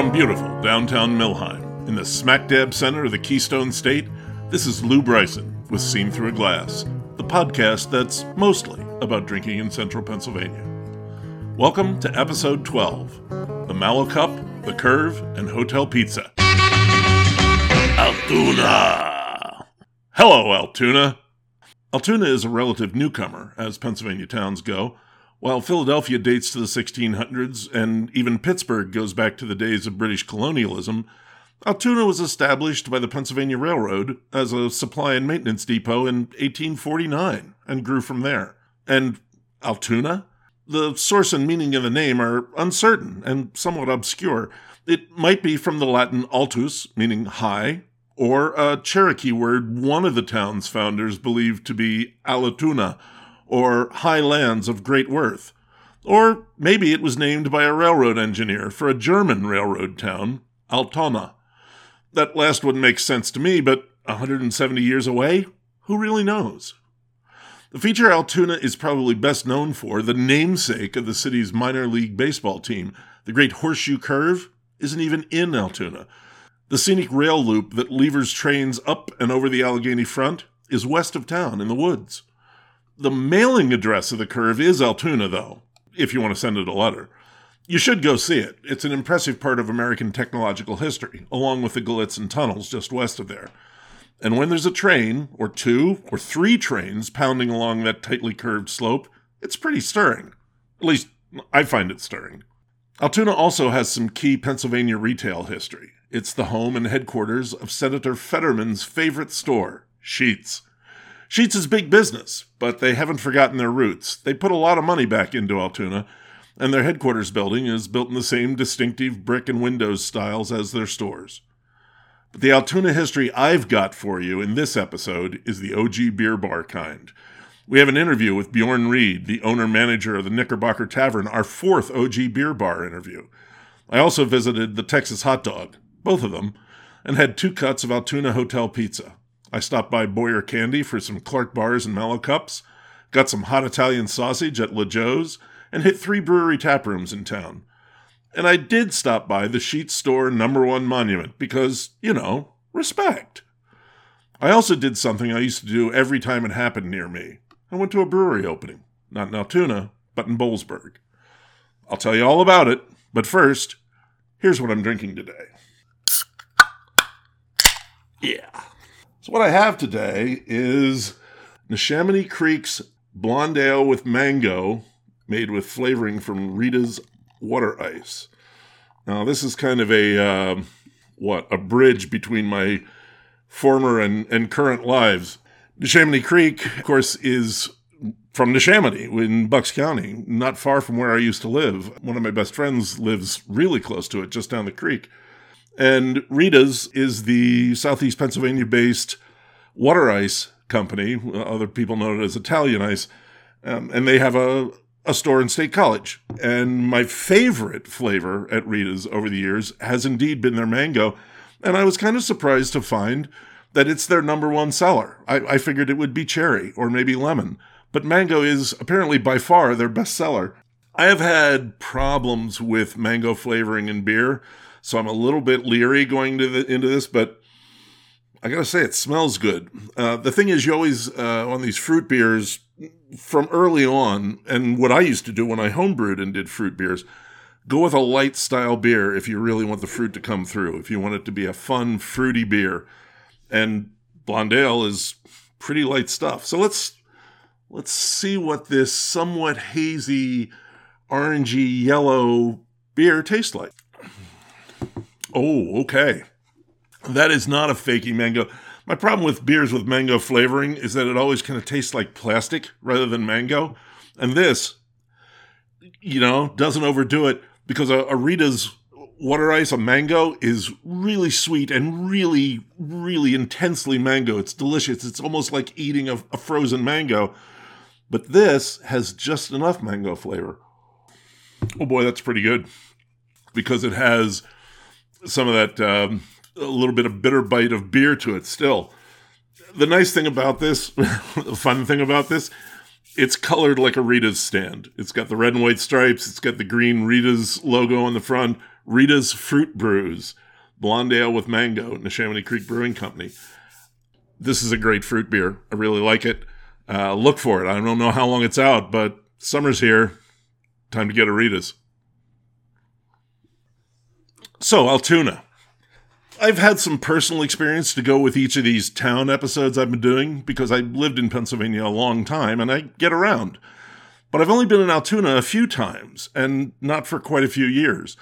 From beautiful downtown Millheim, in the smack dab center of the Keystone State, this is Lou Bryson with Seen Through a Glass, the podcast that's mostly about drinking in central Pennsylvania. Welcome to episode 12 The Mallo Cup, The Curve, and Hotel Pizza. Altoona! Hello, Altoona! Altoona is a relative newcomer, as Pennsylvania towns go while Philadelphia dates to the 1600s and even Pittsburgh goes back to the days of British colonialism, Altoona was established by the Pennsylvania Railroad as a supply and maintenance depot in 1849 and grew from there. And Altoona? The source and meaning of the name are uncertain and somewhat obscure. It might be from the Latin altus, meaning high, or a Cherokee word one of the town's founders believed to be Allatoona, or high lands of great worth. Or maybe it was named by a railroad engineer for a German railroad town, Altona. That last wouldn't make sense to me, but 170 years away? Who really knows? The feature Altoona is probably best known for, the namesake of the city's minor league baseball team, the Great Horseshoe Curve, isn't even in Altoona. The scenic rail loop that levers trains up and over the Allegheny front is west of town in the woods. The mailing address of the curve is Altoona, though, if you want to send it a letter. You should go see it. It's an impressive part of American technological history, along with the Gallitzin tunnels just west of there. And when there's a train, or two, or three trains pounding along that tightly curved slope, it's pretty stirring. At least, I find it stirring. Altoona also has some key Pennsylvania retail history. It's the home and headquarters of Senator Fetterman's favorite store, Sheetz. Sheetz is big business, but they haven't forgotten their roots. They put a lot of money back into Altoona, and their headquarters building is built in the same distinctive brick and windows styles as their stores. But the Altoona history I've got for you in this episode is the OG beer bar kind. We have an interview with Bjorn Reed, the owner manager of the Knickerbocker Tavern, our fourth OG beer bar interview. I also visited the Texas Hot Dog, both of them, and had two cuts of Altoona Hotel Pizza. I stopped by Boyer Candy for some Clark bars and Mallo cups, got some hot Italian sausage at La Joe's, and hit three brewery tap rooms in town. And I did stop by the Sheetz Store number one monument because, you know, respect. I also did something I used to do every time it happened near me. I went to a brewery opening, not in Altoona, but in Boalsburg. I'll tell you all about it, but first, here's what I'm drinking today. Yeah. So what I have today is Neshaminy Creek's blonde ale with mango, made with flavoring from Rita's water ice. Now this is kind of a uh, what a bridge between my former and, and current lives. Neshaminy Creek, of course, is from Neshaminy in Bucks County, not far from where I used to live. One of my best friends lives really close to it, just down the creek. And Rita's is the Southeast Pennsylvania based water ice company. Other people know it as Italian ice. Um, and they have a, a store in State College. And my favorite flavor at Rita's over the years has indeed been their mango. And I was kind of surprised to find that it's their number one seller. I, I figured it would be cherry or maybe lemon, but mango is apparently by far their best seller. I have had problems with mango flavoring in beer. So I'm a little bit leery going to the, into this, but I gotta say it smells good. Uh, the thing is, you always uh, on these fruit beers from early on, and what I used to do when I homebrewed and did fruit beers, go with a light style beer if you really want the fruit to come through. If you want it to be a fun fruity beer, and blonde ale is pretty light stuff. So let's let's see what this somewhat hazy, orangey yellow beer tastes like. Oh, okay. That is not a fakey mango. My problem with beers with mango flavoring is that it always kind of tastes like plastic rather than mango. And this, you know, doesn't overdo it because a, Rita's water ice, a mango, is really sweet and really, really intensely mango. It's delicious. It's almost like eating a, a frozen mango. But this has just enough mango flavor. Oh boy, that's pretty good because it has some of that um, a little bit of bitter bite of beer to it still. The nice thing about this, the fun thing about this, it's colored like a Rita's stand. It's got the red and white stripes. It's got the green Rita's logo on the front. Rita's Fruit Brews, blonde ale with mango, Neshaminy Creek Brewing Company. This is a great fruit beer. I really like it. Uh, look for it. I don't know how long it's out, but summer's here. Time to get a Rita's. So, Altoona. I've had some personal experience to go with each of these town episodes I've been doing because I lived in Pennsylvania a long time and I get around. But I've only been in Altoona a few times and not for quite a few years.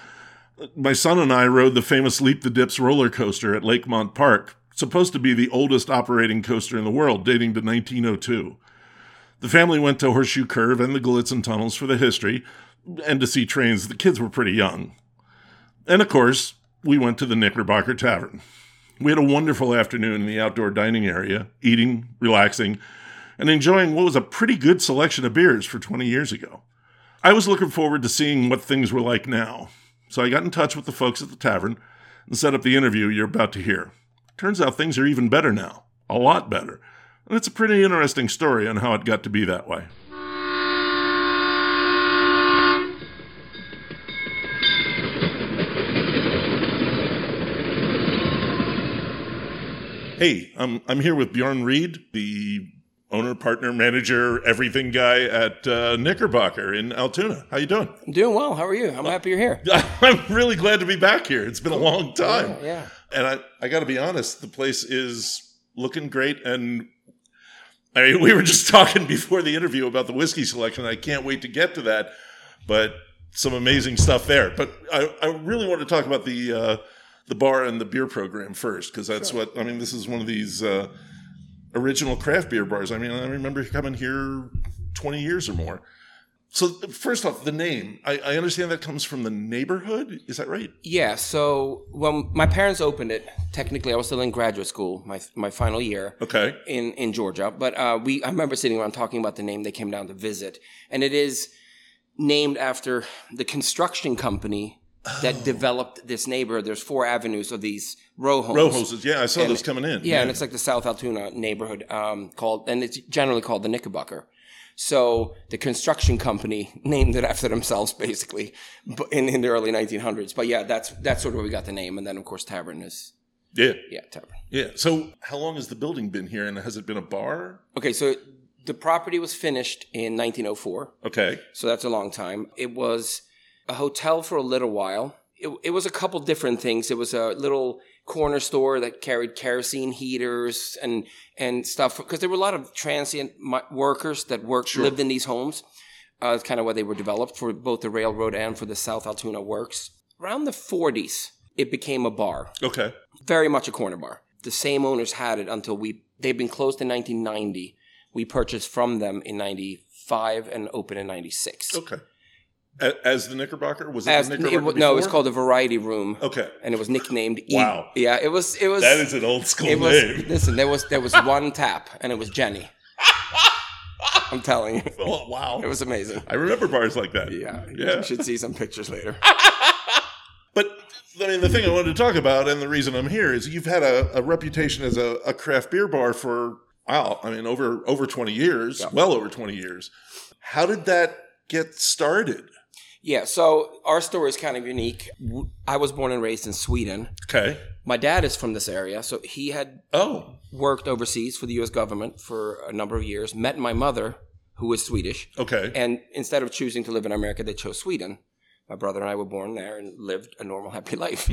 My son and I rode the famous Leap the Dips roller coaster at Lakemont Park, supposed to be the oldest operating coaster in the world, dating to 1902. The family went to Horseshoe Curve and the Gallitzin tunnels for the history and to see trains. The kids were pretty young. And of course, we went to the Knickerbocker Tavern. We had a wonderful afternoon in the outdoor dining area, eating, relaxing, and enjoying what was a pretty good selection of beers for 20 years ago. I was looking forward to seeing what things were like now, so I got in touch with the folks at the tavern and set up the interview you're about to hear. Turns out things are even better now, a lot better, and it's a pretty interesting story on how it got to be that way. Hey, I'm I'm here with Bjorn Reed, the owner, partner, manager, everything guy at uh, Knickerbocker in Altoona. How you doing? I'm doing well. How are you? I'm happy you're here. I'm really glad to be back here. It's been a long time. Yeah, yeah. And I, I got to be honest, the place is looking great. And I mean, we were just talking before the interview about the whiskey selection. I can't wait to get to that. But some amazing stuff there. But I, I really want to talk about the uh, the bar and the beer program first because that's what I mean. This is one of these uh, original craft beer bars. I mean, I remember coming here twenty years or more. So first off, the name. I, I understand that comes from the neighborhood. Is that right? Yeah. So when my parents opened it, technically I was still in graduate school, my my final year. Okay. In in Georgia, but uh, we I remember sitting around talking about the name. They came down to visit, and it is named after the construction company that Oh. developed this neighborhood. There's four avenues of these row homes. Row houses. Yeah, I saw And- those coming in. Yeah, and it's like the South Altoona neighborhood um, called, and it's generally called the Knickerbocker. So the construction company named it after themselves, basically, in, in the early 1900s. But yeah, that's that's sort of where we got the name, and then of course Tavern is yeah, yeah Tavern. yeah. So how long has the building been here, and has it been a bar? Okay, so the property was finished in 1904, Okay. so that's a long time. It was a hotel for a little while. It, it was a couple different things. It was a little corner store that carried kerosene heaters and and stuff because there were a lot of transient workers that worked lived in these homes. Uh, it's kind of why they were developed for both the railroad and for the South Altoona Works. Around the 40s, it became a bar, Okay. very much a corner bar. The same owners had it until we they've been closed in 1990. We purchased from them in 95 and opened in 96. Okay. As the Knickerbocker was it As, the it, Knickerbocker? wa- no, it was called the Variety Room. Okay. And it was nicknamed E. Wow. Yeah, it was it was That is an old school it was name. listen, there was there was one tap and it was Genny. I'm telling you. Oh wow. It was amazing. I remember bars like that. Yeah. Yeah. You should see some pictures later. But I mean, the thing I wanted to talk about, and the reason I'm here, is you've had a, a reputation as a, a craft beer bar for wow. I mean, over over 20 years, well over 20 years. How did that get started? Yeah, so our story is kind of unique. I was born and raised in Sweden. Okay. My dad is from this area, so he had Oh. worked overseas for the US government for a number of years, met my mother, who is Swedish, Okay. and instead of choosing to live in America, they chose Sweden. My brother and I were born there and lived a normal, happy life.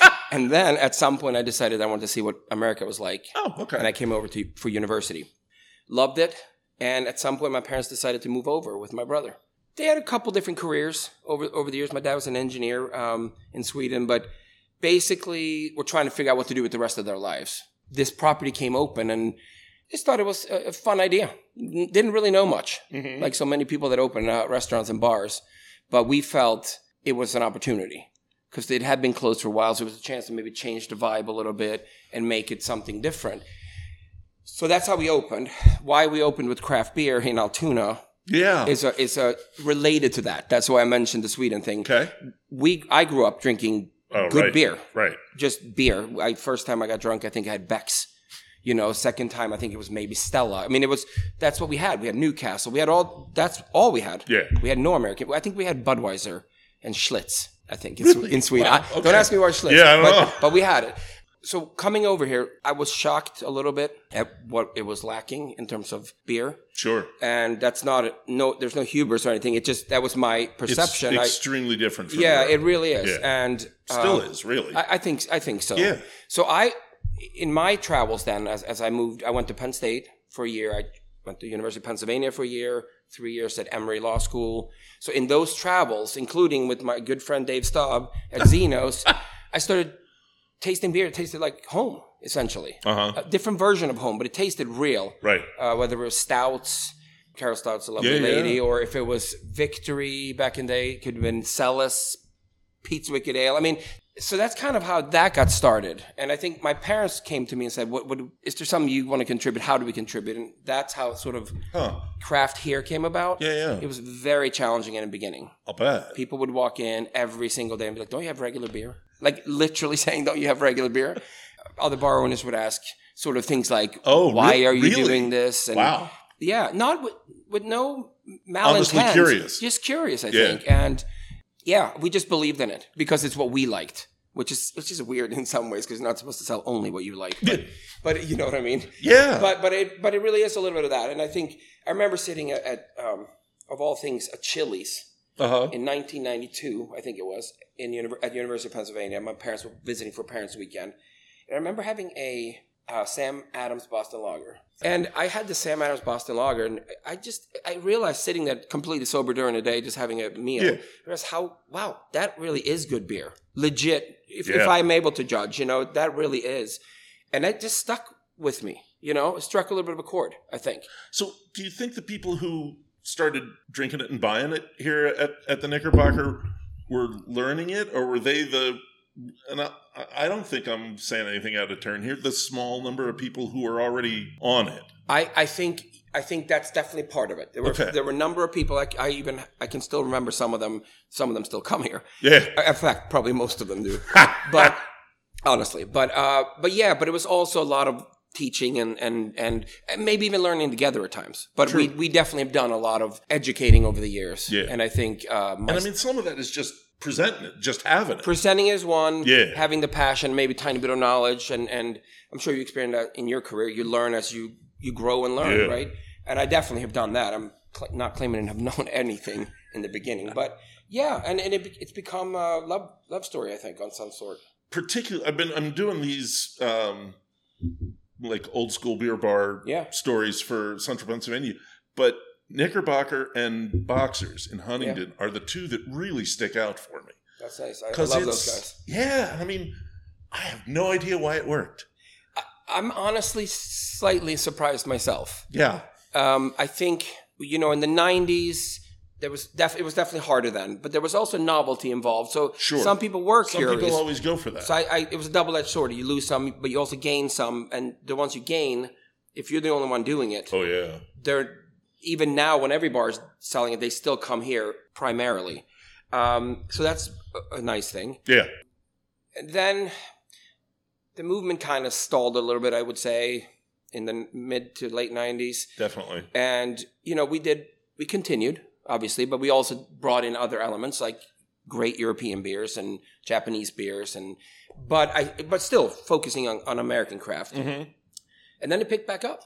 and then at some point, I decided I wanted to see what America was like. oh. Okay. And I came over to for university. Loved it. And at some point, my parents decided to move over with my brother. They had a couple different careers over over the years. My dad was an engineer um, in Sweden, but basically, we're trying to figure out what to do with the rest of their lives. This property came open, and just thought it was a, fun idea. Didn't really know much, like so many people that open uh, restaurants and bars, but we felt it was an opportunity because it had been closed for a while, so it was a chance to maybe change the vibe a little bit and make it something different. So that's how we opened. Why we opened with craft beer in Altoona yeah. is a, is a related to that. That's why I mentioned the Sweden thing. okay. We I grew up drinking Oh, good right. beer, Right. just beer. I first time I got drunk, I think I had Beck's. You know, second time I think it was maybe Stella. I mean, it was that's what we had. We had Newcastle. We had all that's all we had. Yeah. We had no American. I think we had Budweiser and Schlitz. I think, in, Really? in Sweden. Wow, I- okay. Don't ask me where Schlitz. Yeah, I don't but, know. But we had it. So coming over here, I was shocked a little bit at what it was lacking in terms of beer. Sure. And that's not no. There's no hubris or anything. It just that was my It's perception. I, extremely different. From yeah, it really is. Yeah. And still uh, is really. I, I think I think so. Yeah. So I, in my travels, then as as I moved, I went to Penn State for a year. I went to University of Pennsylvania for a year. Three years at Emory Law School. So in those travels, including with my good friend Dave Staub at Zeno's, I started tasting beer. It tasted like home, essentially. uh huh. A different version of home, but it tasted real. Right. Uh, whether it was stouts, Carol Stoudt's a lovely Yeah, yeah. lady, or if it was Victory back in the day, it could have been Celis, Pete's Wicked Ale. I mean, so that's kind of how that got started. And I think my parents came to me and said, "What? what is there something you want to contribute? How do we contribute?" And that's how sort of Huh. craft here came about. Yeah, yeah. It was very challenging in the beginning. I'll bet. People would walk in every single day and be like, "Don't you have regular beer?" Like literally saying, "Don't you have regular beer?" Other bar owners would ask sort of things like, Oh, why re- are you really? doing this?" And Wow. yeah, not with with no Honestly malintent. curious. Just curious, I Yeah. think. And yeah, we just believed in it because it's what we liked, which is which is weird in some ways because you're not supposed to sell only what you like. But, but you know what I mean. Yeah. But but it but it really is a little bit of that. And I think I remember sitting at, at um, of all things a Chili's uh huh. in 1992, I think it was, in at the University of Pennsylvania. My parents were visiting for Parents Weekend, and I remember having a uh, Sam Adams Boston Lager, and I had the Sam Adams Boston Lager, and I just I realized sitting there completely sober during the day, just having a meal, Yeah. realized how wow that really is good beer, legit. If, if I'm able to judge, you know, that really is, and that just stuck with me. You know, it struck a little bit of a chord. I think. So, do you think the people who started drinking it and buying it here at, at the Knickerbocker were learning it, or were they the? And I, I don't think I'm saying anything out of turn here. The small number of people who are already on it. I, I think I think that's definitely part of it. There were Okay. there were a number of people. I, I even I can still remember some of them. Some of them still come here. Yeah. In fact, probably most of them do. but honestly, but uh, but yeah, but it was also a lot of teaching and and and maybe even learning together at times. But we we definitely have done a lot of educating over the years. Yeah. and I think uh, And I mean, some of that is just presenting it, just having it. presenting is one Yeah. having the passion maybe a tiny bit of knowledge and and i'm sure you experience that in your career you learn as you you grow and learn Yeah. right and i definitely have done that i'm cl- not claiming to have known anything in the beginning but yeah and, and it, it's become a love love story i think on some sort particularly i've been i'm doing these um like old school beer bar Yeah. stories for central pennsylvania but knickerbocker and boxers in huntingdon are the two that really stick out for me. That's nice. I, I love it's those guys. Yeah i mean i have no idea why it worked. I'm honestly slightly surprised myself. Yeah. Um, I think you know in the '90s there was def- it was definitely harder then, but there was also novelty involved. So Sure. some people were some curious. people always go for that. So I, I, it was a double edged sword. You lose some, but you also gain some, and the ones you gain, if you're the only one doing it, oh yeah. they're even now when every bar is selling it, they still come here primarily. Um, so that's a, a nice thing. yeah And then the movement kind of stalled a little bit, I would say, in the mid to late '90s. definitely And you know, we did we continued obviously, but we also brought in other elements like great European beers and Japanese beers, and but I but still focusing on, on American craft. mm-hmm. And then it picked back up,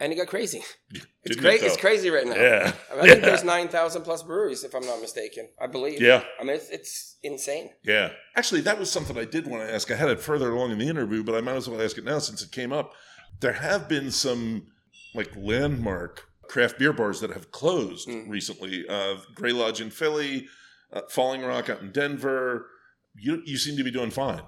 and it got crazy. It's it, It's crazy right now. yeah I, mean, I think there's nine thousand plus breweries, if I'm not mistaken. I believe. yeah I mean, it's, it's insane. Yeah. Actually, that was something I did want to ask. I had it further along in the interview, but I might as well ask it now since it came up. There have been some like landmark craft beer bars that have closed Mm. recently. Uh, Grey Lodge in Philly, uh, Falling Rock out in Denver. You you seem to be doing fine.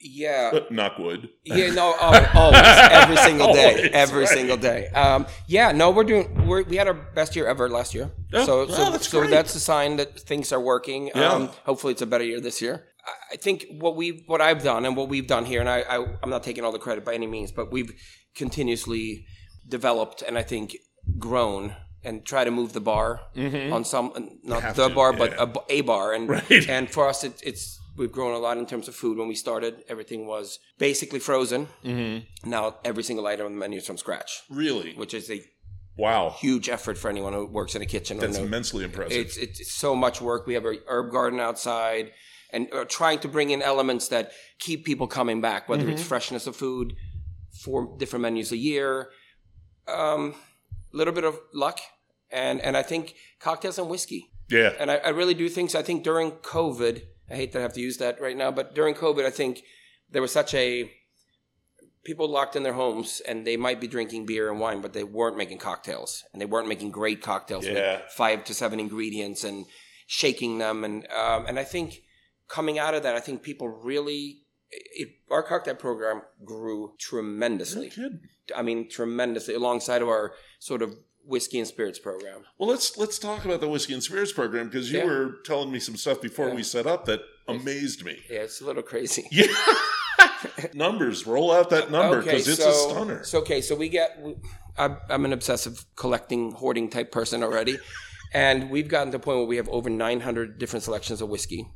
Yeah. Knock wood. Yeah, no, oh, always, every single day, Always, every right. single day. Um, yeah, no, we're doing. We're, we had our best year ever last year, Oh, so wow, so, that's so that's a sign that things are working. Yeah. Um, hopefully, it's a better year this year. I- think what we what I've done and what we've done here, and I, I I'm not taking all the credit by any means, but we've continuously developed and I think grown and try to move the bar on some not Have the to, bar but a, a bar and Right. and for us it, it's we've grown a lot in terms of food when we started everything was basically frozen Mm-hmm. now every single item on the menu is from scratch Really? which is a Wow. huge effort for anyone who works in a kitchen That's no- immensely impressive. it's it's so much work. We have a herb garden outside. and uh, trying to bring in elements that keep people coming back, whether it's freshness of food, four different menus a year, um, a little bit of luck, and and I think cocktails and whiskey. Yeah. And I, I really do think so. I think during COVID, I hate that I have to use that right now, but during COVID, I think there was such a people locked in their homes and they might be drinking beer and wine, but they weren't making cocktails and they weren't making great cocktails Yeah. with five to seven ingredients and shaking them. And um, and I think coming out of that, I think people really. It, our cocktail program grew tremendously. I mean, tremendously alongside of our sort of whiskey and spirits program. Well, let's let's talk about the whiskey and spirits program because you Yeah. were telling me some stuff before Yeah. we set up that amazed me. Yeah, it's a little crazy. Yeah. Numbers. Roll out that number because it's a stunner. So okay, so we get. I'm, I'm an obsessive collecting, hoarding type person already, and we've gotten to the point where we have over 900 different selections of whiskey.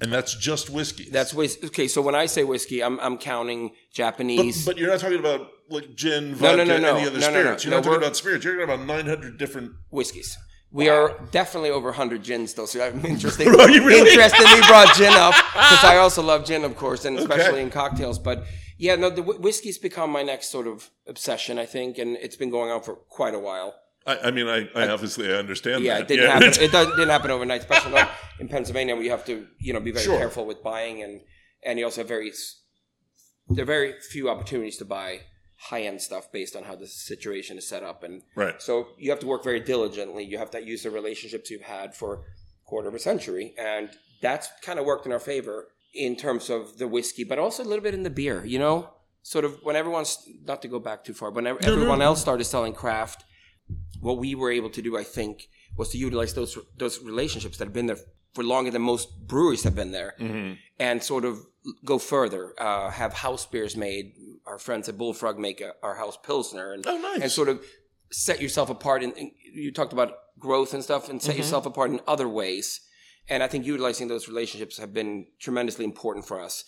and that's just whiskey. That's whiskey. okay. So when I say whiskey, I'm I'm counting but, Japanese. but you're not talking about like gin, vodka, no, no, no. any other spirits. You're No, not talking about spirits. You're talking about 900 different. whiskeys. We are definitely over 100 gins, though. So I'm interesting. You really? Interestingly, brought gin up because I also love gin, of course, and especially Okay. in cocktails. But yeah, no, the whiskey's become my next sort of obsession, I think, and it's been going on for quite a while. I, I mean, I, I obviously I understand Yeah, that. it didn't happen. It doesn't, didn't happen overnight, especially in Pennsylvania, where you have to, you know, be very Sure. careful with buying, and and you also have very there are very few opportunities to buy high end stuff based on how the situation is set up, and right. so you have to work very diligently. You have to use the relationships you've had for a quarter of a century, and that's kind of worked in our favor in terms of the whiskey, but also a little bit in the beer. You know, sort of when everyone's not to go back too far, when everyone else started selling craft, what we were able to do, I think, was to utilize those those relationships that have been there for longer than most breweries have been there, hmm and sort of go further. Uh, have house beers made. Our friends at Bullfrog make a, our house pilsner, and Oh, nice. and sort of set yourself apart. And you talked about growth and stuff, and Mm-hmm. set yourself apart in other ways. And I think utilizing those relationships have been tremendously important for us.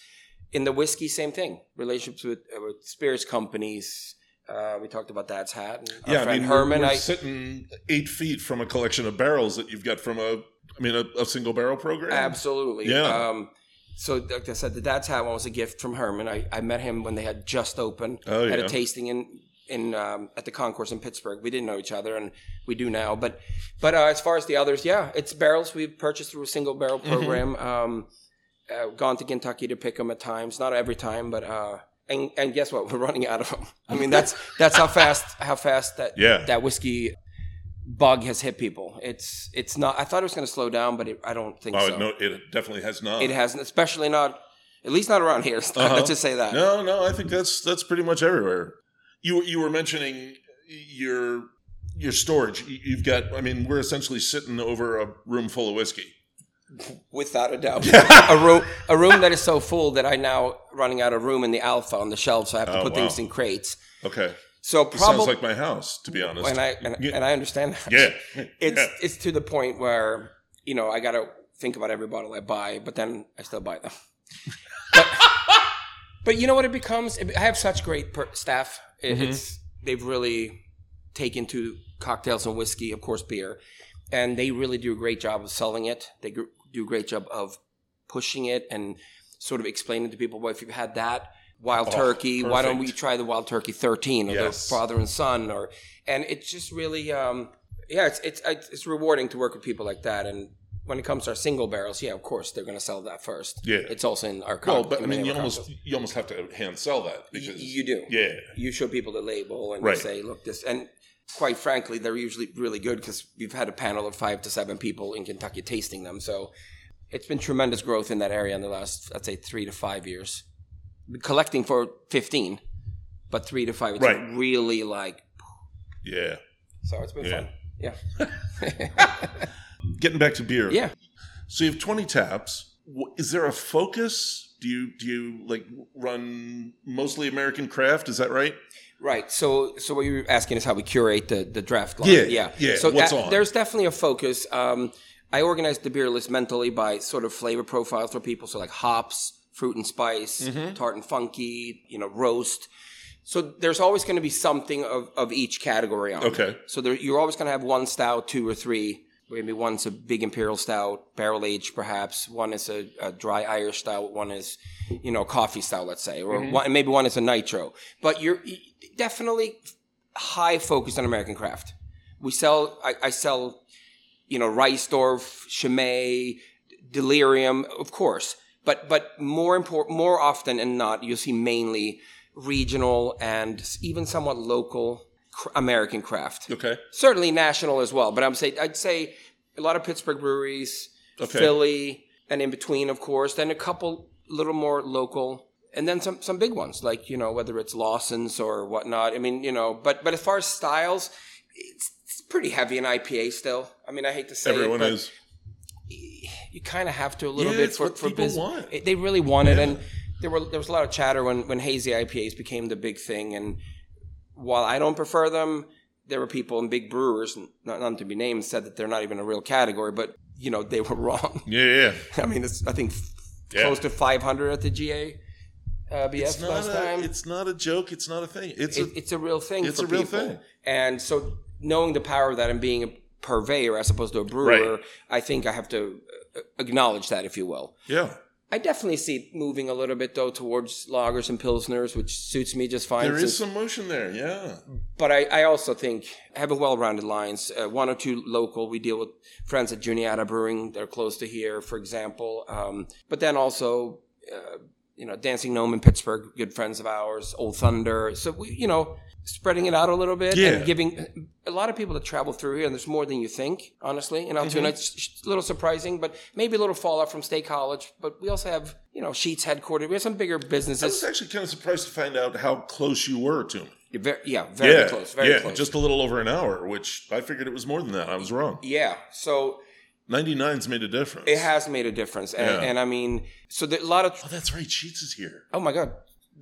In the whiskey, same thing. Relationships with, uh, with spirits companies. Uh, we talked about Dad's Hat. And our yeah, I mean, Herman. we're, we're I, sitting eight feet from a collection of barrels that you've got from a, I mean, a, a single barrel program. Absolutely. Yeah. Um, so, like I said, the Dad's Hat one was a gift from Herman. I, I met him when they had just opened. Oh, Had yeah. a tasting in in um, at the concourse in Pittsburgh. We didn't know each other, and we do now. But but uh, as far as the others, yeah, it's barrels we've purchased through a single barrel Mm-hmm. program. Um, uh, gone to Kentucky to pick them at times, not every time, but uh, and and guess what? We're running out of them. I mean, that's that's how fast how fast that Yeah. that whiskey bug has hit people. It's it's not. I thought it was going to slow down, but it, I don't think Oh, so. no, it definitely has not. It hasn't, especially not, at least not around here. Uh-huh. Let's just say that. No, no, I think that's that's pretty much everywhere. You you were mentioning your your storage. You've got. I mean, we're essentially sitting over a room full of whiskey. Without a doubt, a room a room that is so full that I now running out of room in the alpha on the shelves, so I have to Oh, put wow. things in crates. Okay, So This probably, sounds like my house, to be honest. and I and, Yeah. and I understand that. yeah, it's yeah. it's to the point where you know I got to think about every bottle I buy, but then I still buy them. but, but you know what it becomes? I have such great per- staff. It, Mm-hmm. It's they've really taken to cocktails and whiskey, of course, beer, and they really do a great job of selling it. They do a great job of pushing it and sort of explaining to people, well, if you've had that wild Oh, turkey, why don't we try the wild turkey 13 or Yes. the father and son or and it's just really um yeah it's it's it's rewarding to work with people like that and when it comes to our single barrels yeah of course they're going to sell that first Yeah. it's also in our Well, but I mean, you almost you almost have to hand sell that Y- because you do Yeah, you show people the label and Right. say look this and quite frankly they're usually really good because we've had a panel of five to seven people in kentucky tasting them so it's been tremendous growth in that area in the last i'd say three to five years collecting for 15 but three to five it's Right. really like yeah. so it's been Yeah. fun yeah Getting back to beer. yeah So you have twenty taps. Is there a focus? Do you do you like run mostly American craft? Is that right? Right. So, so what you're asking is how we curate the the draft line. Yeah, Yeah. yeah, So what's that- on? there's definitely a focus. Um, I organized the beer list mentally by sort of flavor profiles for people. So like hops, fruit and spice, Mm-hmm. tart and funky, you know, roast. So there's always going to be something of, of each category on. Okay. So there, you're always going to have one style, two or three Maybe one's a big imperial stout, barrel aged, perhaps. One is a, a, dry Irish stout. One is, you know, coffee stout, let's say, or mm-hmm. one, maybe one is a nitro. But you're definitely high focused on American craft. We sell. I, I sell, you know, Reissdorf, Chimay, Delirium, of course. But but more important, more often than not, you'll see mainly regional and even somewhat local cr- American craft. Okay. Certainly national as well, but I'm say I'd say a lot of Pittsburgh breweries, Okay. Philly, and in between, of course. Then a couple little more local, and then some some big ones like you know whether it's Lawson's or whatnot. I mean you know, but but as far as styles, it's, it's pretty heavy in IPA still. I mean I hate to say Everyone it, is. you kind of have to a little Yeah, bit for, what for business. They really want it, and there were there was a lot of chatter when when hazy IPAs became the big thing. And while I don't prefer them, there were people in big brewers, not, not to be named, said that they're not even a real category. But you know they were wrong. Yeah, yeah. I mean, it's I think Yeah. close to 500 at the GA uh, BF It's not, last time. a, it's not a joke. It's not a thing. It's It- a, it's a real thing it's for a real people. thing. And so knowing the power of that and being a purveyor as opposed to a brewer, Right. I think I have to uh, acknowledge that, if you will. yeah. I definitely see it moving a little bit though towards lagers and pilsners, which suits me just fine. There is since- some motion there. Yeah. but I, I also think having well-rounded lines, uh, one or two local. We deal with friends at Juniata Brewing; they're close to here, for example. Um, but then also, uh, you know, Dancing Gnome in Pittsburgh, good friends of ours. Old Thunder. So we, you know, spreading it out a little bit Yeah. and giving a lot of people that travel through here, and there's more than you think, honestly. In Altoona, Mm-hmm. it's a little surprising, but maybe a little fallout from State College. But we also have, you know, Sheetz headquartered. We have some bigger businesses. I was actually kind of surprised to find out how close you were to me. Very, yeah, very yeah, close. Very yeah, close. just a little over an hour, which I figured it was more than that. I was wrong. yeah. So 99's made a difference. It has made a difference, and, Yeah. and I mean, so a lot of Oh, that's right. Sheetz is here. oh my god,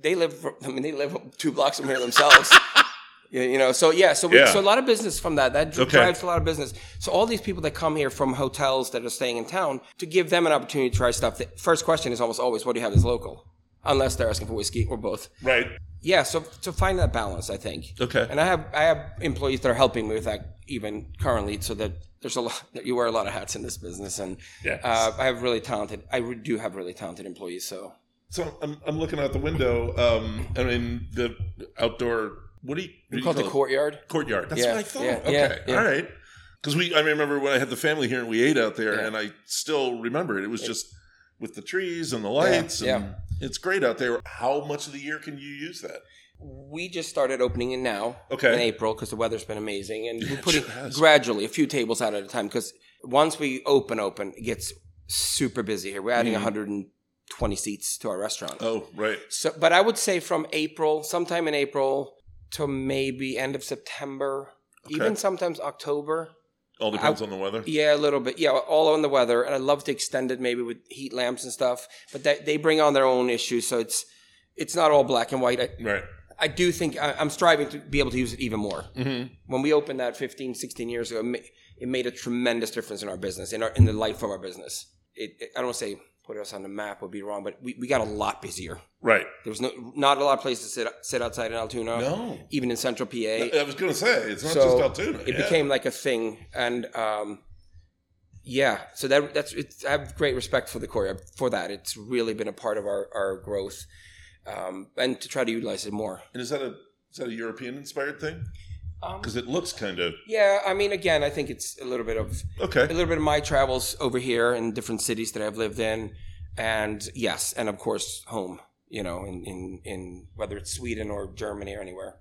they live. I mean, they live two blocks from here themselves. you you know, so yeah, so we, Yeah. so a lot of business from that. That Okay. drives a lot of business. So all these people that come here from hotels that are staying in town to give them an opportunity to try stuff. The first question is almost always, "What do you have that's local?" Unless they're asking for whiskey or both. Right. Yeah, so to find that balance, I think. Okay. And I have I have employees that are helping me with that even currently, so that there's a lot that you wear a lot of hats in this business, and Yes. uh, I have really talented. I do have really talented employees. So So I'm, I'm looking out the window. Um, I mean, the outdoor. What do you, what do we you call it the courtyard. courtyard? That's Yeah, what I thought. yeah, okay. yeah. All right. Because we, I remember when I had the family here and we ate out there, and I still remember it. It was just with the trees and the lights, yeah. and it's great out there. How much of the year can you use that? We just started opening it now Okay. in April because the weather's been amazing, and we're putting sure gradually a few tables out at a time. Because once we open, open, it gets super busy here. We're adding Mhm. 120 seats to our restaurant. Oh, right. So, but I would say from April, sometime in April to maybe end of September, even sometimes October. All depends on the weather. Yeah, a little bit. Yeah, all on the weather, and I'd love to extend it maybe with heat lamps and stuff. But they, they bring on their own issues, so it's it's not all black and white. I, Right. I do think I, I'm striving to be able to use it even more. hmm When we opened that 15, 16 years ago, it made a tremendous difference in our business, in our in the life of our business. It, it- I don't say put us on the map would be wrong, but we, we got a lot busier. Right. There was no not a lot of places to sit sit outside in Altoona, No. even in Central PA. I was going to say, it's not So, just Altoona. It yeah. became like a thing, and um, yeah, so that that's it's, I have great respect for the core for that. It's really been a part of our our growth, um, and to try to utilize it more. And is that a is that a European inspired thing? Um, Because it looks kind of yeah, I mean, again, I think it's a little bit of okay a little bit of my travels over here in different cities that I've lived in, and yes, and of course home. You know, in in, in whether it's Sweden or Germany or anywhere,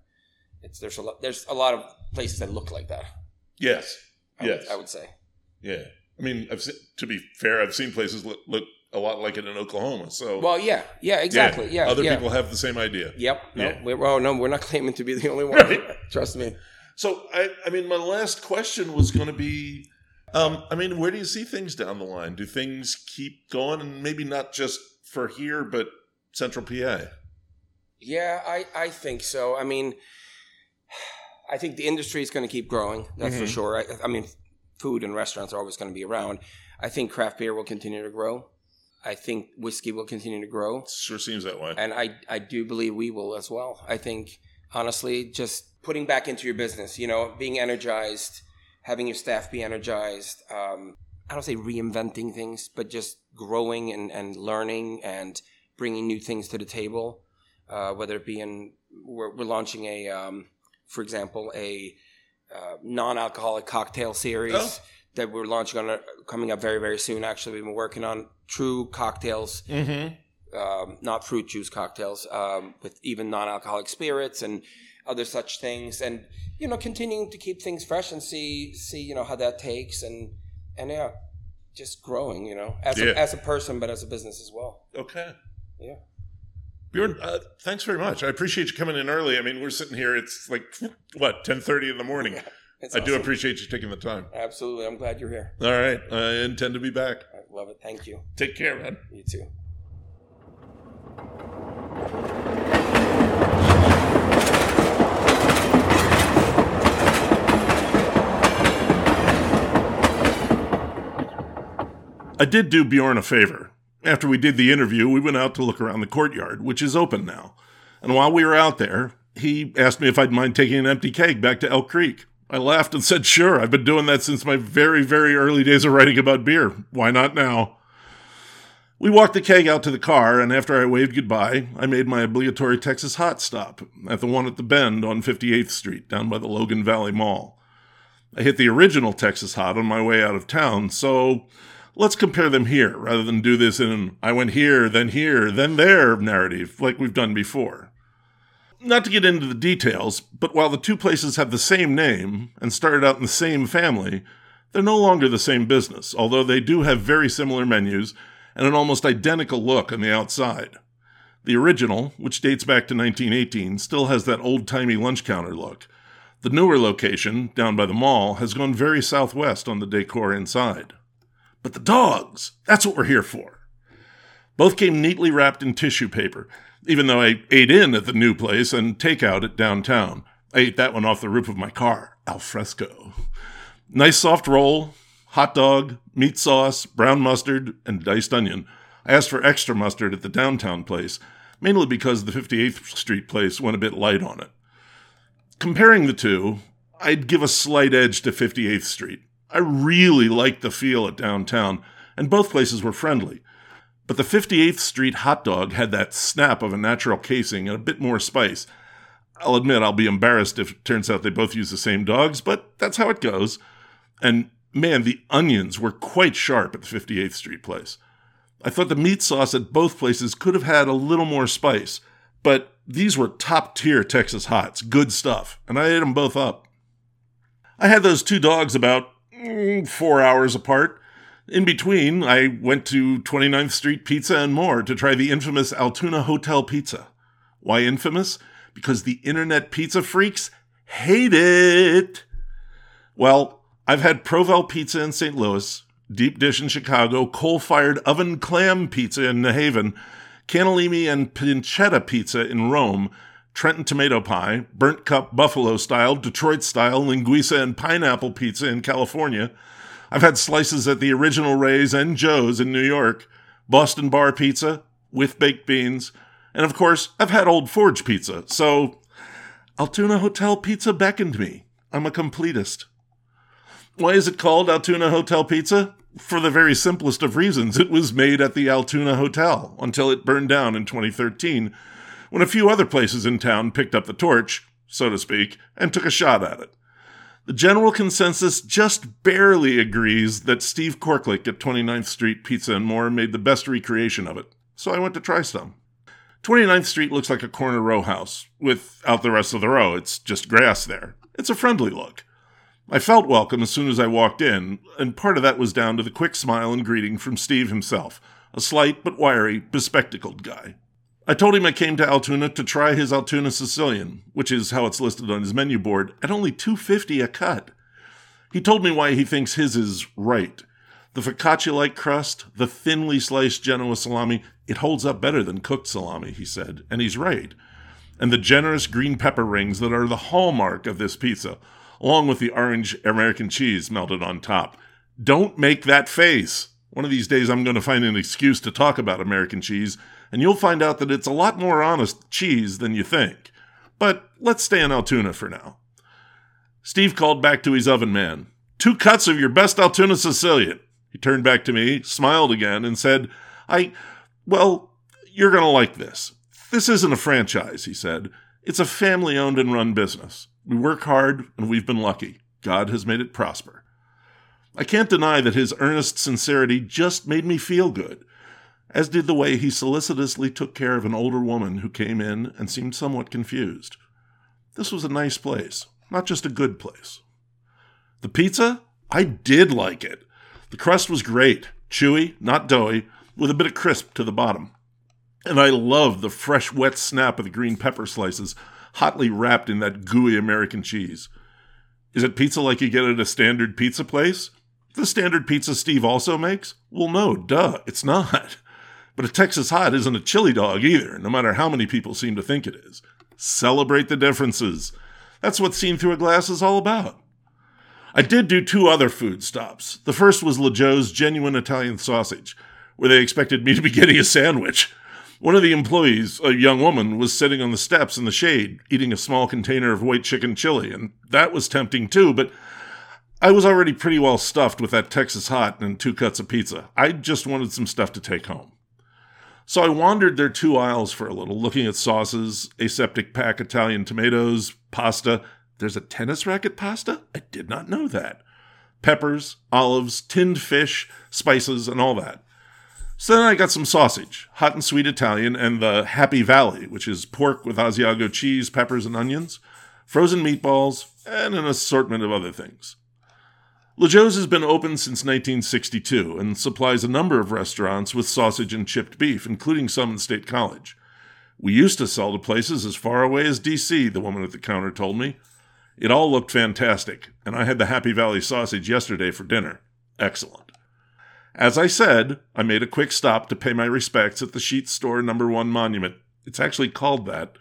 it's there's a lot there's a lot of places that look like that. Yes. I Yes. would, I would say. Yeah. I mean, I've seen, to be fair, I've seen places look, look a lot like it in Oklahoma. So Well, yeah, yeah, exactly. Yeah, other yeah. people have the same idea. Yep. No, Yeah. we're, oh, no, we're not claiming to be the only one. Right. Trust me. So I, I mean, my last question was going to be, um, I mean, where do you see things down the line? Do things keep going, and maybe not just for here, but Central PA? Yeah, I, I think so. I mean, I think the industry is going to keep growing. That's for Mhm. sure. I, I mean, food and restaurants are always going to be around. I think craft beer will continue to grow. I think whiskey will continue to grow. Sure seems that way. And I, I do believe we will as well. I think, honestly, just putting back into your business, you know, being energized, having your staff be energized. Um, I don't say reinventing things, but just growing and, and learning and bringing new things to the table. Uh, whether it be in, we're, we're launching a, um, for example, a uh, non-alcoholic cocktail series Oh. that we're launching on, a, coming up very, very soon. Actually, we've been working on true cocktails Mm-hmm. um, not fruit juice cocktails, um, with even non-alcoholic spirits and other such things, and you know, continuing to keep things fresh and see see you know how that takes, and and yeah, just growing, you know, as Yeah. a, as a person, but as a business as well. Okay. Yeah, Bjorn, uh, thanks very much. I appreciate you coming in early. I mean, we're sitting here. It's like what ten thirty in the morning. It's I do appreciate you taking the time. Absolutely, I'm glad you're here. All right, I intend to be back. I love it. Thank you. Take care, man. You too. I did do Bjorn a favor. After we did the interview, we went out to look around the courtyard, which is open now. And while we were out there, he asked me if I'd mind taking an empty keg back to Elk Creek. I laughed and said, sure, I've been doing that since my very, very early days of writing about beer. Why not now? We walked the keg out to the car, and after I waved goodbye, I made my obligatory Texas hot stop at the one at the bend on 58th Street down by the Logan Valley Mall. I hit the original Texas hot on my way out of town, so let's compare them here rather than do this in I went here, then here, then there narrative like we've done before. Not to get into the details, but while the two places have the same name and started out in the same family, they're no longer the same business, although they do have very similar menus and an almost identical look on the outside. The original, which dates back to 1918, still has that old timey lunch counter look. The newer location, down by the mall, has gone very southwest on the decor inside. But the dogs, that's what we're here for. Both came neatly wrapped in tissue paper, even though I ate in at the new place and takeout at downtown. I ate that one off the roof of my car, al fresco. Nice soft roll, hot dog, meat sauce, brown mustard, and diced onion. I asked for extra mustard at the downtown place, mainly because the 58th Street place went a bit light on it. Comparing the two, I'd give a slight edge to 58th Street. I really liked the feel at downtown, and both places were friendly. But the 58th Street hot dog had that snap of a natural casing and a bit more spice. I'll admit I'll be embarrassed if it turns out they both use the same dogs, but that's how it goes. And man, the onions were quite sharp at the 58th Street place. I thought the meat sauce at both places could have had a little more spice, but these were top tier Texas hots, good stuff, and I ate them both up. I had those two dogs about four hours apart. In between, I went to 29th Street Pizza and more to try the infamous Altoona Hotel Pizza. Why infamous? Because the internet pizza freaks hate it. Well, I've had Provel Pizza in St. Louis, Deep Dish in Chicago, coal fired oven clam pizza in New Haven, cannellini and pancetta pizza in Rome, Trenton tomato pie, burnt cup buffalo style, Detroit style, linguiça and pineapple pizza in California. I've had slices at the original Ray's and Joe's in New York, Boston bar pizza with baked beans, and of course, I've had Old Forge pizza. So, Altoona Hotel Pizza beckoned me. I'm a completist. Why is it called Altoona Hotel Pizza? For the very simplest of reasons. It was made at the Altoona Hotel until it burned down in 2013, when a few other places in town picked up the torch, so to speak, and took a shot at it. The general consensus just barely agrees that Steve Korklick at 29th Street Pizza and More made the best recreation of it, so I went to try some. 29th Street looks like a corner row house, without the rest of the row. It's just grass there. It's a friendly look. I felt welcome as soon as I walked in, and part of that was down to the quick smile and greeting from Steve himself, a slight but wiry, bespectacled guy. I told him I came to Altoona to try his Altoona Sicilian, which is how it's listed on his menu board, at only 250 a cut. He told me why he thinks his is right. The focaccia-like crust, the thinly sliced Genoa salami, it holds up better than cooked salami, he said, and he's right. And the generous green pepper rings that are the hallmark of this pizza, along with the orange American cheese melted on top. Don't make that face. One of these days I'm going to find an excuse to talk about American cheese, and you'll find out that it's a lot more honest cheese than you think. But let's stay in Altoona for now. Steve called back to his oven man. two cuts of your best Altoona Sicilian. He turned back to me, smiled again, and said, I, well, you're going to like this. This isn't a franchise, he said. It's a family owned and run business. We work hard, and we've been lucky. God has made it prosper. I can't deny that his earnest sincerity just made me feel good, as did the way he solicitously took care of an older woman who came in and seemed somewhat confused. This was a nice place, not just a good place. The pizza? I did like it. The crust was great, chewy, not doughy, with a bit of crisp to the bottom. And I loved the fresh, wet snap of the green pepper slices, hotly wrapped in that gooey American cheese. Is it pizza like you get at a standard pizza place? The standard pizza Steve also makes? Well, no, duh, it's not. But a Texas hot isn't a chili dog either, no matter how many people seem to think it is. Celebrate the differences. That's what Seen Through a Glass is all about. I did do two other food stops. The first was La Joe's Genuine Italian Sausage, where they expected me to be getting a sandwich. One of the employees, a young woman, was sitting on the steps in the shade, eating a small container of white chicken chili, and that was tempting too, but I was already pretty well stuffed with that Texas hot and two cuts of pizza. I just wanted some stuff to take home. So I wandered their two aisles for a little, looking at sauces, aseptic pack Italian tomatoes, pasta. There's a tennis racket pasta? I did not know that. Peppers, olives, tinned fish, spices, and all that. So then I got some sausage, hot and sweet Italian, and the Happy Valley, which is pork with Asiago cheese, peppers, and onions, frozen meatballs, and an assortment of other things. La Joe's has been open since 1962 and supplies a number of restaurants with sausage and chipped beef, including some in State College. We used to sell to places as far away as D.C., the woman at the counter told me. It all looked fantastic, and I had the Happy Valley sausage yesterday for dinner. Excellent. As I said, I made a quick stop to pay my respects at the Sheetz Store number one monument. It's actually called that.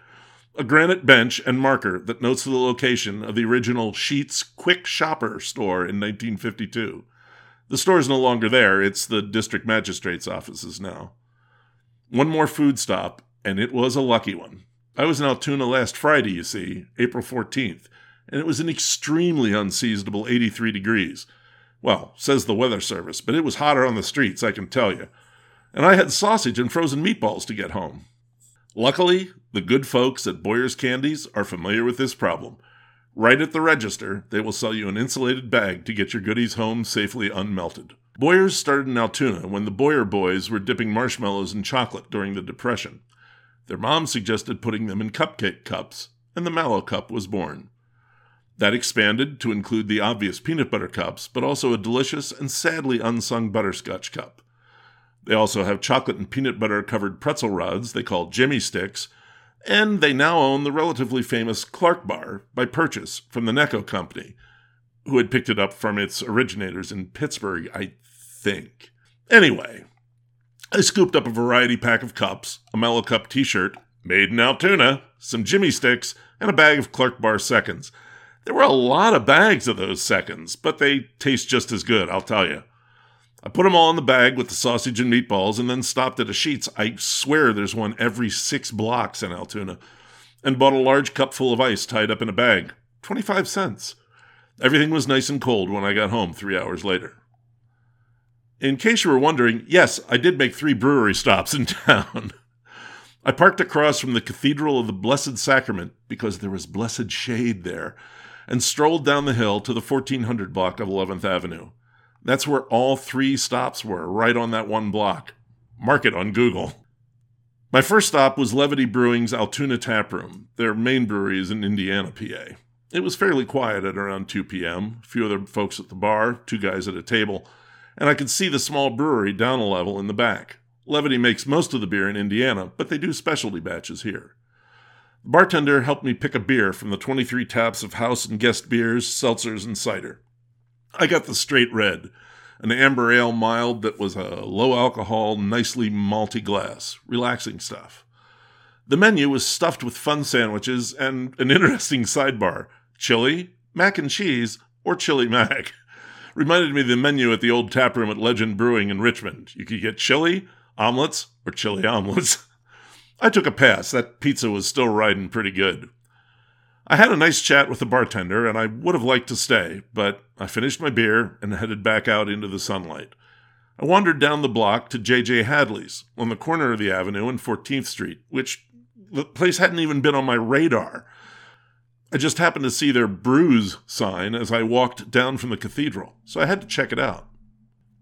A granite bench and marker that notes the location of the original Sheetz Quick Shopper store in 1952. The store is no longer there, it's the district magistrate's offices now. One more food stop, and it was a lucky one. I was in Altoona last Friday, you see, April 14th, and it was an extremely unseasonable 83 degrees. Well, says the weather service, but it was hotter on the streets, I can tell you. And I had sausage and frozen meatballs to get home. Luckily, the good folks at Boyer's Candies are familiar with this problem. Right at the register, they will sell you an insulated bag to get your goodies home safely unmelted. Boyer's started in Altoona when the Boyer boys were dipping marshmallows in chocolate during the Depression. Their mom suggested putting them in cupcake cups, and the Mallo Cup was born. That expanded to include the obvious peanut butter cups, but also a delicious and sadly unsung butterscotch cup. They also have chocolate and peanut butter covered pretzel rods they call Jimmy Sticks, and they now own the relatively famous Clark Bar by purchase from the Necco Company, who had picked it up from its originators in Pittsburgh, I think. Anyway, I scooped up a variety pack of cups, a Mallo Cup t shirt, made in Altoona, some Jimmy Sticks, and a bag of Clark Bar seconds. There were a lot of bags of those seconds, but they taste just as good, I'll tell you. I put them all in the bag with the sausage and meatballs and then stopped at a Sheetz. I swear there's one every six blocks in Altoona. And bought a large cup full of ice tied up in a bag. 25 cents. Everything was nice and cold when I got home three hours later. In case you were wondering, yes, I did make three brewery stops in town. I parked across from the Cathedral of the Blessed Sacrament because there was blessed shade there and strolled down the hill to the 1400 block of 11th Avenue. That's where all three stops were, right on that one block. Mark it on Google. My first stop was Levity Brewing's Altoona Tap Room. Their main brewery is in Indiana, PA. It was fairly quiet at around 2 p.m., a few other folks at the bar, two guys at a table, and I could see the small brewery down a level in the back. Levity makes most of the beer in Indiana, but they do specialty batches here. The bartender helped me pick a beer from the 23 taps of house and guest beers, seltzers, and cider. I got the straight red, an amber ale mild that was a low alcohol, nicely malty glass, relaxing stuff. The menu was stuffed with fun sandwiches and an interesting sidebar chili, mac and cheese, or chili mac. Reminded me of the menu at the old tap room at Legend Brewing in Richmond. You could get chili, omelets, or chili omelets. I took a pass. That pizza was still riding pretty good. I had a nice chat with the bartender, and I would have liked to stay, but I finished my beer and headed back out into the sunlight. I wandered down the block to J.J. Hadley's on the corner of the avenue and 14th Street, which the place hadn't even been on my radar. I just happened to see their brews sign as I walked down from the cathedral, so I had to check it out.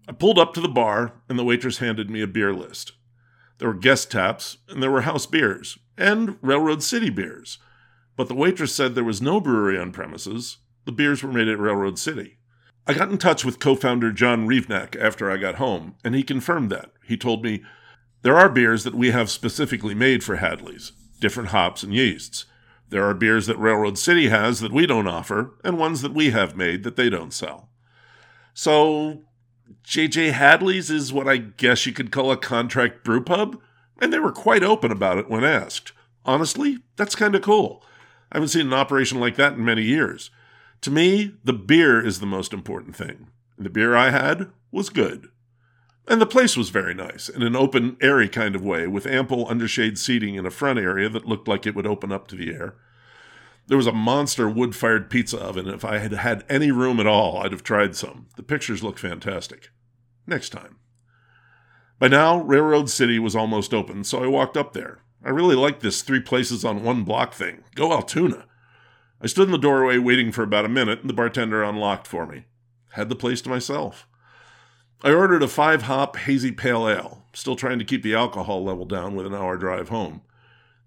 I pulled up to the bar, and the waitress handed me a beer list. There were guest taps, and there were house beers, and Railroad City beers. But the waitress said there was no brewery on premises. The beers were made at Railroad City. I got in touch with co founder John Reevnak after I got home, and he confirmed that. He told me, There are beers that we have specifically made for Hadley's, different hops and yeasts. There are beers that Railroad City has that we don't offer, and ones that we have made that they don't sell. So, JJ Hadley's is what I guess you could call a contract brew pub, and they were quite open about it when asked. Honestly, that's kind of cool. I haven't seen an operation like that in many years. To me, the beer is the most important thing. And the beer I had was good. And the place was very nice, in an open, airy kind of way, with ample undershade seating in a front area that looked like it would open up to the air. There was a monster wood fired pizza oven. And if I had had any room at all, I'd have tried some. The pictures look fantastic. Next time. By now, Railroad City was almost open, so I walked up there. I really like this three places on one block thing. Go Altoona. I stood in the doorway waiting for about a minute, and the bartender unlocked for me. Had the place to myself. I ordered a five hop hazy pale ale, still trying to keep the alcohol level down with an hour drive home.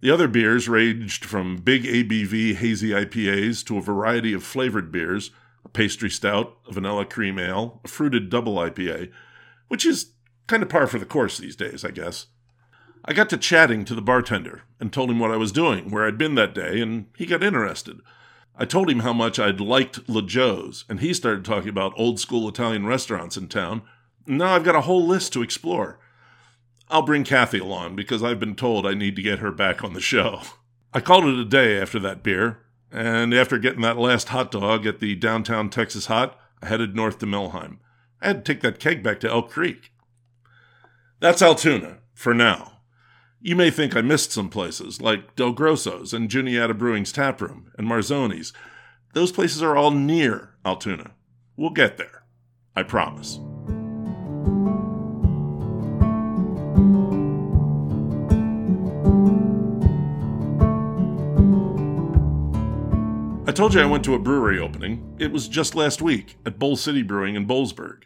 The other beers ranged from big ABV hazy IPAs to a variety of flavored beers, a pastry stout, a vanilla cream ale, a fruited double IPA, which is kind of par for the course these days, I guess. I got to chatting to the bartender and told him what I was doing, where I'd been that day, and he got interested. I told him how much I'd liked La Joe's, and he started talking about old school Italian restaurants in town. Now I've got a whole list to explore. I'll bring Kathy along because I've been told I need to get her back on the show. I called it a day after that beer, and after getting that last hot dog at the downtown Texas Hot, I headed north to Millheim. I had to take that keg back to Elk Creek. That's Altoona, for now. You may think I missed some places, like Del Grosso's and Juniata Brewing's Taproom and Marzoni's. Those places are all near Altoona. We'll get there. I promise. I told you I went to a brewery opening. It was just last week at Boal City Brewing in Boalsburg.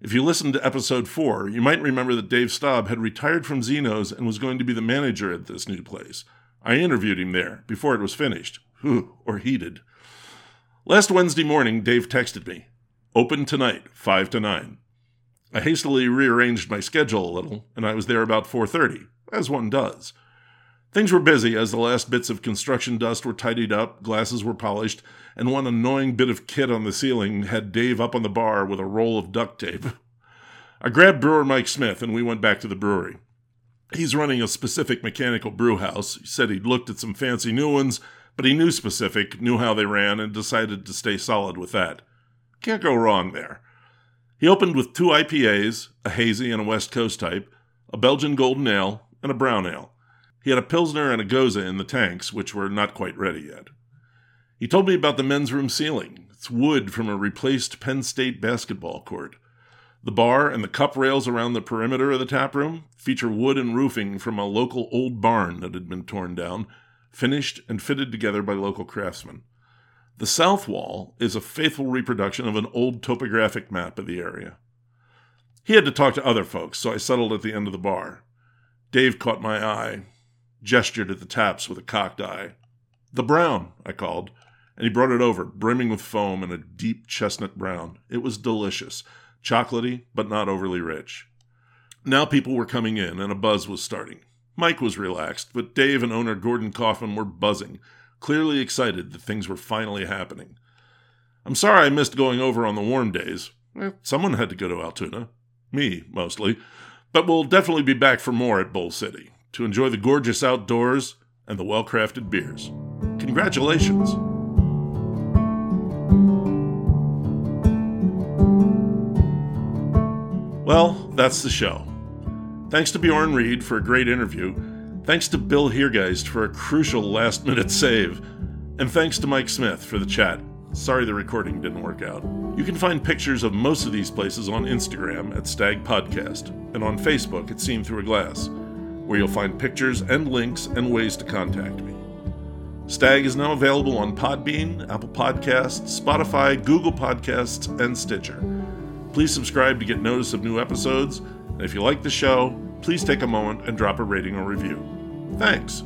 If you listened to episode 4, you might remember that Dave Staub had retired from Zeno's and was going to be the manager at this new place. I interviewed him there before it was finished. Whew, or heated. Last Wednesday morning, Dave texted me. Open tonight, 5 to 9. I hastily rearranged my schedule a little, and I was there about 4:30, as one does. Things were busy as the last bits of construction dust were tidied up, glasses were polished, and one annoying bit of kit on the ceiling had Dave up on the bar with a roll of duct tape. I grabbed brewer Mike Smith and we went back to the brewery. He's running a specific mechanical brew house. He said he'd looked at some fancy new ones, but he knew specific, knew how they ran, and decided to stay solid with that. Can't go wrong there. He opened with two IPAs, a hazy and a West Coast type, a Belgian golden ale, and a brown ale. He had a Pilsner and a Gose in the tanks, which were not quite ready yet. He told me about the men's room ceiling. It's wood from a replaced Penn State basketball court. The bar and the cup rails around the perimeter of the tap room feature wood and roofing from a local old barn that had been torn down, finished and fitted together by local craftsmen. The south wall is a faithful reproduction of an old topographic map of the area. He had to talk to other folks, so I settled at the end of the bar. Dave caught my eye, gestured at the taps with a cocked eye. The brown, I called, and he brought it over, brimming with foam and a deep chestnut brown. It was delicious, chocolatey, but not overly rich. Now people were coming in, and a buzz was starting. Mike was relaxed, but Dave and owner Gordon Coffin were buzzing, clearly excited that things were finally happening. I'm sorry I missed going over on the warm days. Someone had to go to Altoona. Me, mostly. But we'll definitely be back for more at Boal City to enjoy the gorgeous outdoors and the well crafted beers. Congratulations! Well, that's the show. Thanks to Bjorn Reed for a great interview. Thanks to Bill Heergeist for a crucial last minute save. And thanks to Mike Smith for the chat. Sorry the recording didn't work out. You can find pictures of most of these places on Instagram at Stag Podcast and on Facebook at Seen Through a Glass, where you'll find pictures and links and ways to contact me. Stag is now available on Podbean, Apple Podcasts, Spotify, Google Podcasts, and Stitcher. Please subscribe to get notice of new episodes, and if you like the show, please take a moment and drop a rating or review. Thanks.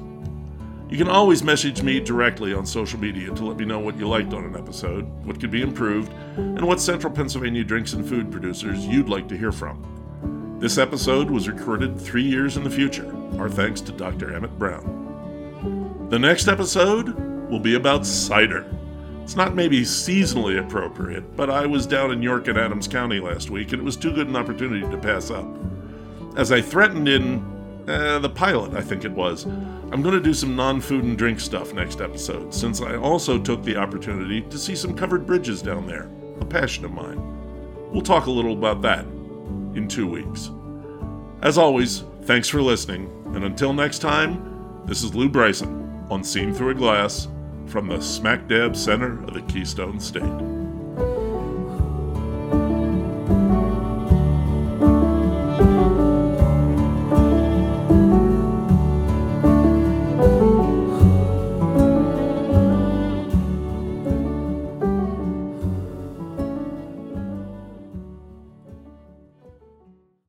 You can always message me directly on social media to let me know what you liked on an episode, what could be improved, and what central Pennsylvania drinks and food producers you'd like to hear from. This episode was recorded three years in the future. Our thanks to Dr. Emmett Brown. The next episode will be about cider. It's not maybe seasonally appropriate, but I was down in York and Adams County last week and it was too good an opportunity to pass up. As I threatened in uh, the pilot, I think it was, I'm going to do some non food and drink stuff next episode, since I also took the opportunity to see some covered bridges down there, a passion of mine. We'll talk a little about that in two weeks. As always, thanks for listening, and until next time, this is Lou Bryson on Seen Through a Glass from the smack dab center of the Keystone State.